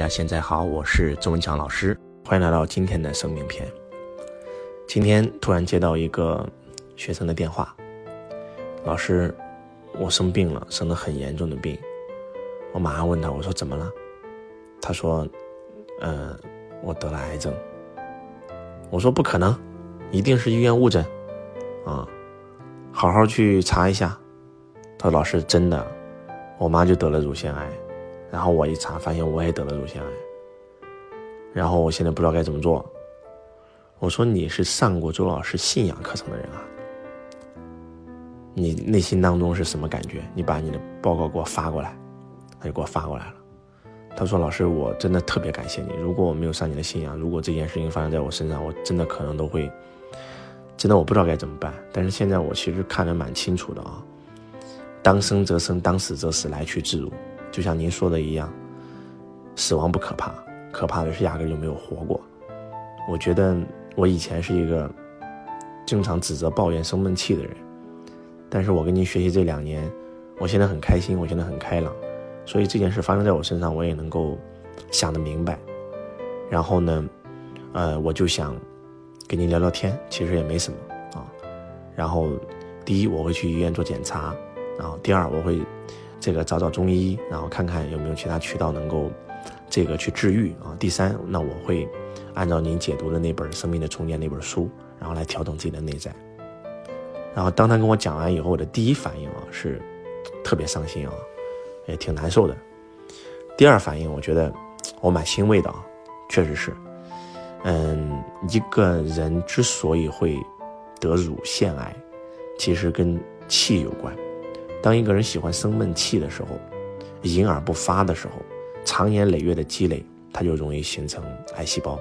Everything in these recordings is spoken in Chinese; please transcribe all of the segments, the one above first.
大家现在好，我是周文强老师，欢迎来到今天的生命篇。今天突然接到一个学生的电话，老师，我生病了，生了很严重的病。我马上问他，我说怎么了？他说，呃，我得了癌症。我说不可能，一定是医院误诊，啊，好好去查一下。他说老师，真的，我妈就得了乳腺癌。然后我一查，发现我也得了乳腺癌。然后我现在不知道该怎么做。我说你是上过周老师信仰课程的人啊？你内心当中是什么感觉？你把你的报告给我发过来。他就给我发过来了。他说：“老师，我真的特别感谢你。如果我没有上你的信仰，如果这件事情发生在我身上，我真的可能都会，真的我不知道该怎么办。但是现在我其实看得蛮清楚的啊。当生则生，当死则死，来去自如。”就像您说的一样，死亡不可怕，可怕的是压根就没有活过。我觉得我以前是一个经常指责、抱怨、生闷气的人，但是我跟您学习这两年，我现在很开心，我现在很开朗，所以这件事发生在我身上，我也能够想得明白。然后呢，呃，我就想跟您聊聊天，其实也没什么啊。然后，第一，我会去医院做检查，然后第二，我会。这个找找中医，然后看看有没有其他渠道能够，这个去治愈啊。第三，那我会按照您解读的那本《生命的重建》那本书，然后来调整自己的内在。然后当他跟我讲完以后，我的第一反应啊是特别伤心啊，也挺难受的。第二反应，我觉得我蛮欣慰的啊，确实是，嗯，一个人之所以会得乳腺癌，其实跟气有关。当一个人喜欢生闷气的时候，隐而不发的时候，长年累月的积累，他就容易形成癌细胞，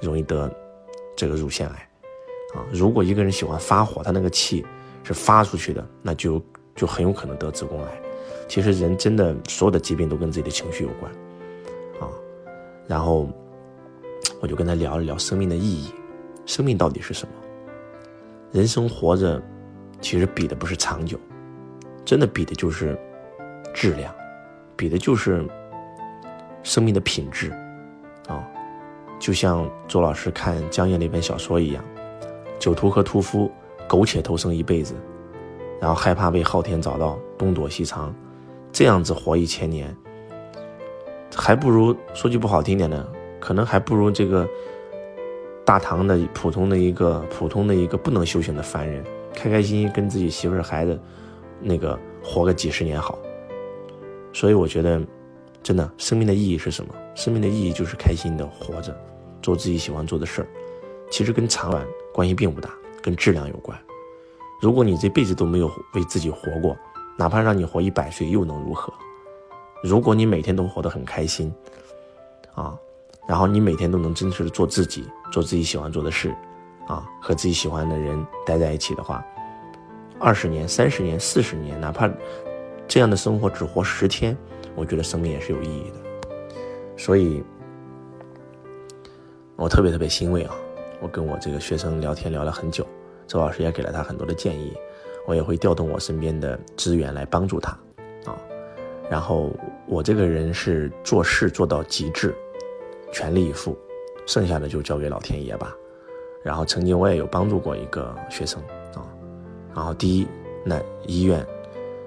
容易得这个乳腺癌。啊，如果一个人喜欢发火，他那个气是发出去的，那就就很有可能得子宫癌。其实人真的所有的疾病都跟自己的情绪有关。啊，然后我就跟他聊了聊生命的意义，生命到底是什么？人生活着，其实比的不是长久。真的比的就是质量，比的就是生命的品质啊！就像周老师看江夜那本小说一样，酒徒和屠夫苟且偷生一辈子，然后害怕被昊天找到，东躲西藏，这样子活一千年，还不如说句不好听点的，可能还不如这个大唐的普通的一个普通的一个不能修行的凡人，开开心心跟自己媳妇儿孩子。那个活个几十年好，所以我觉得，真的生命的意义是什么？生命的意义就是开心的活着，做自己喜欢做的事儿。其实跟长短关系并不大，跟质量有关。如果你这辈子都没有为自己活过，哪怕让你活一百岁又能如何？如果你每天都活得很开心，啊，然后你每天都能真实的做自己，做自己喜欢做的事，啊，和自己喜欢的人待在一起的话。二十年、三十年、四十年，哪怕这样的生活只活十天，我觉得生命也是有意义的。所以，我特别特别欣慰啊！我跟我这个学生聊天聊了很久，周老师也给了他很多的建议，我也会调动我身边的资源来帮助他啊。然后我这个人是做事做到极致，全力以赴，剩下的就交给老天爷吧。然后曾经我也有帮助过一个学生。然后第一，那医院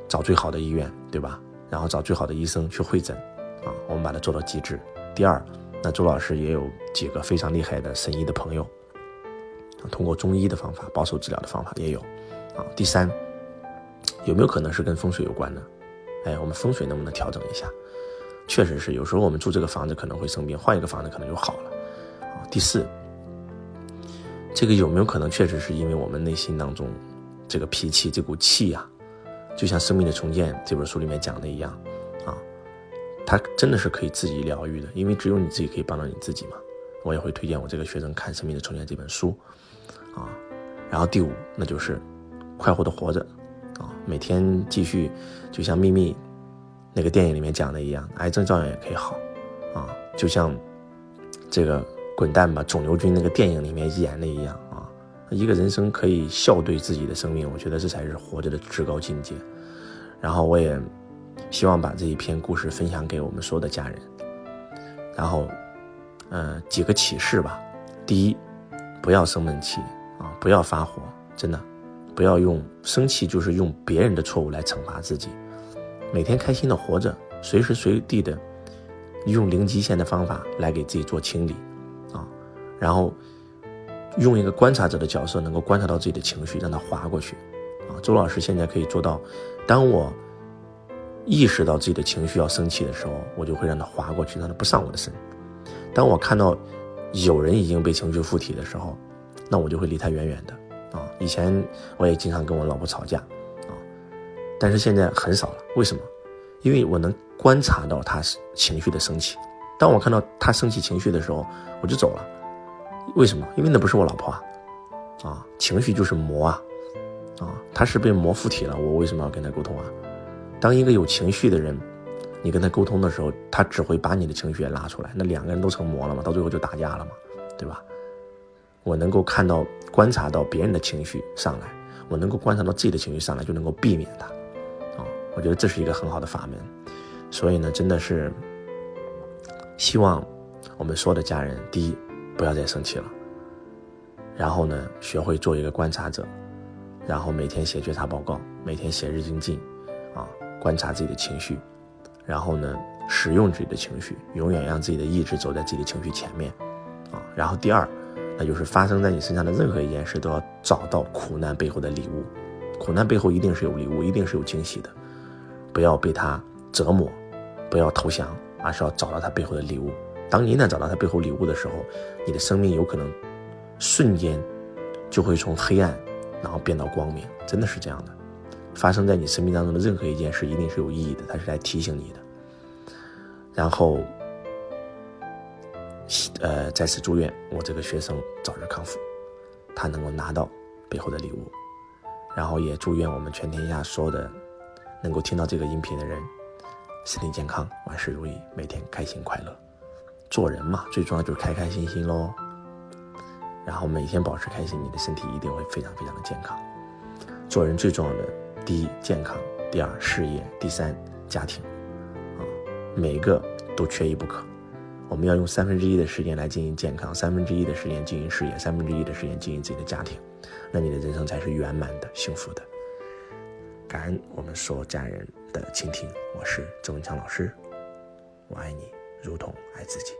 找最好的医院，对吧？然后找最好的医生去会诊，啊，我们把它做到极致。第二，那周老师也有几个非常厉害的神医的朋友，通过中医的方法、保守治疗的方法也有，啊。第三，有没有可能是跟风水有关呢？哎，我们风水能不能调整一下？确实是，有时候我们住这个房子可能会生病，换一个房子可能就好了。啊。第四，这个有没有可能确实是因为我们内心当中？这个脾气，这股气呀，就像《生命的重建》这本书里面讲的一样，啊，它真的是可以自己疗愈的，因为只有你自己可以帮到你自己嘛。我也会推荐我这个学生看《生命的重建》这本书，啊，然后第五，那就是快活的活着，啊，每天继续，就像《秘密》那个电影里面讲的一样，癌症照样也可以好，啊，就像这个《滚蛋吧，肿瘤君》那个电影里面演的一样。啊一个人生可以笑对自己的生命，我觉得这才是活着的至高境界。然后我也希望把这一篇故事分享给我们所有的家人。然后，呃，几个启示吧。第一，不要生闷气啊，不要发火，真的，不要用生气就是用别人的错误来惩罚自己。每天开心的活着，随时随地的用零极限的方法来给自己做清理啊，然后用一个观察者的角色，能够观察到自己的情绪，让它划过去啊。周老师现在可以做到，当我。意识到自己的情绪要生气的时候，我就会让它划过去，让它不上我的身。当我看到有人已经被情绪附体的时候，那我就会离他远远的。啊，以前我也经常跟我老婆吵架，啊，但是现在很少了。为什么？因为我能观察到她情绪的升起。当我看到她升起情绪的时候，我就走了。为什么？因为那不是我老婆啊。啊，情绪就是魔啊。啊，她是被魔附体了，我为什么要跟她沟通啊？当一个有情绪的人，你跟他沟通的时候，他只会把你的情绪也拉出来，那两个人都成魔了嘛？到最后就打架了嘛，对吧？我能够看到、观察到别人的情绪上来，我能够观察到自己的情绪上来，就能够避免它。啊，我觉得这是一个很好的法门。所以呢，真的是希望我们所有的家人，第一，不要再生气了，然后呢，学会做一个观察者，然后每天写觉察报告，每天写日精进，啊。观察自己的情绪，然后呢，使用自己的情绪，永远让自己的意志走在自己的情绪前面，啊，然后第二，那就是发生在你身上的任何一件事，都要找到苦难背后的礼物，苦难背后一定是有礼物，一定是有惊喜的，不要被它折磨，不要投降，而是要找到它背后的礼物。当你一旦找到他背后礼物的时候，你的生命有可能瞬间就会从黑暗，然后变到光明，真的是这样的。发生在你生命当中的任何一件事，一定是有意义的，它是来提醒你的。然后，呃，再次祝愿我这个学生早日康复，他能够拿到背后的礼物。然后也祝愿我们全天下所有的能够听到这个音频的人，身体健康，万事如意，每天开心快乐。做人嘛，最重要就是开开心心喽。然后每天保持开心，你的身体一定会非常非常的健康。做人最重要的。第一，健康；第二，事业；第三，家庭。啊，每个都缺一不可。我们要用三分之一的时间来经营健康，三分之一的时间经营事业，三分之一的时间经营自己的家庭，那你的人生才是圆满的、幸福的。感恩我们所有家人的倾听，我是周文强老师，我爱你，如同爱自己。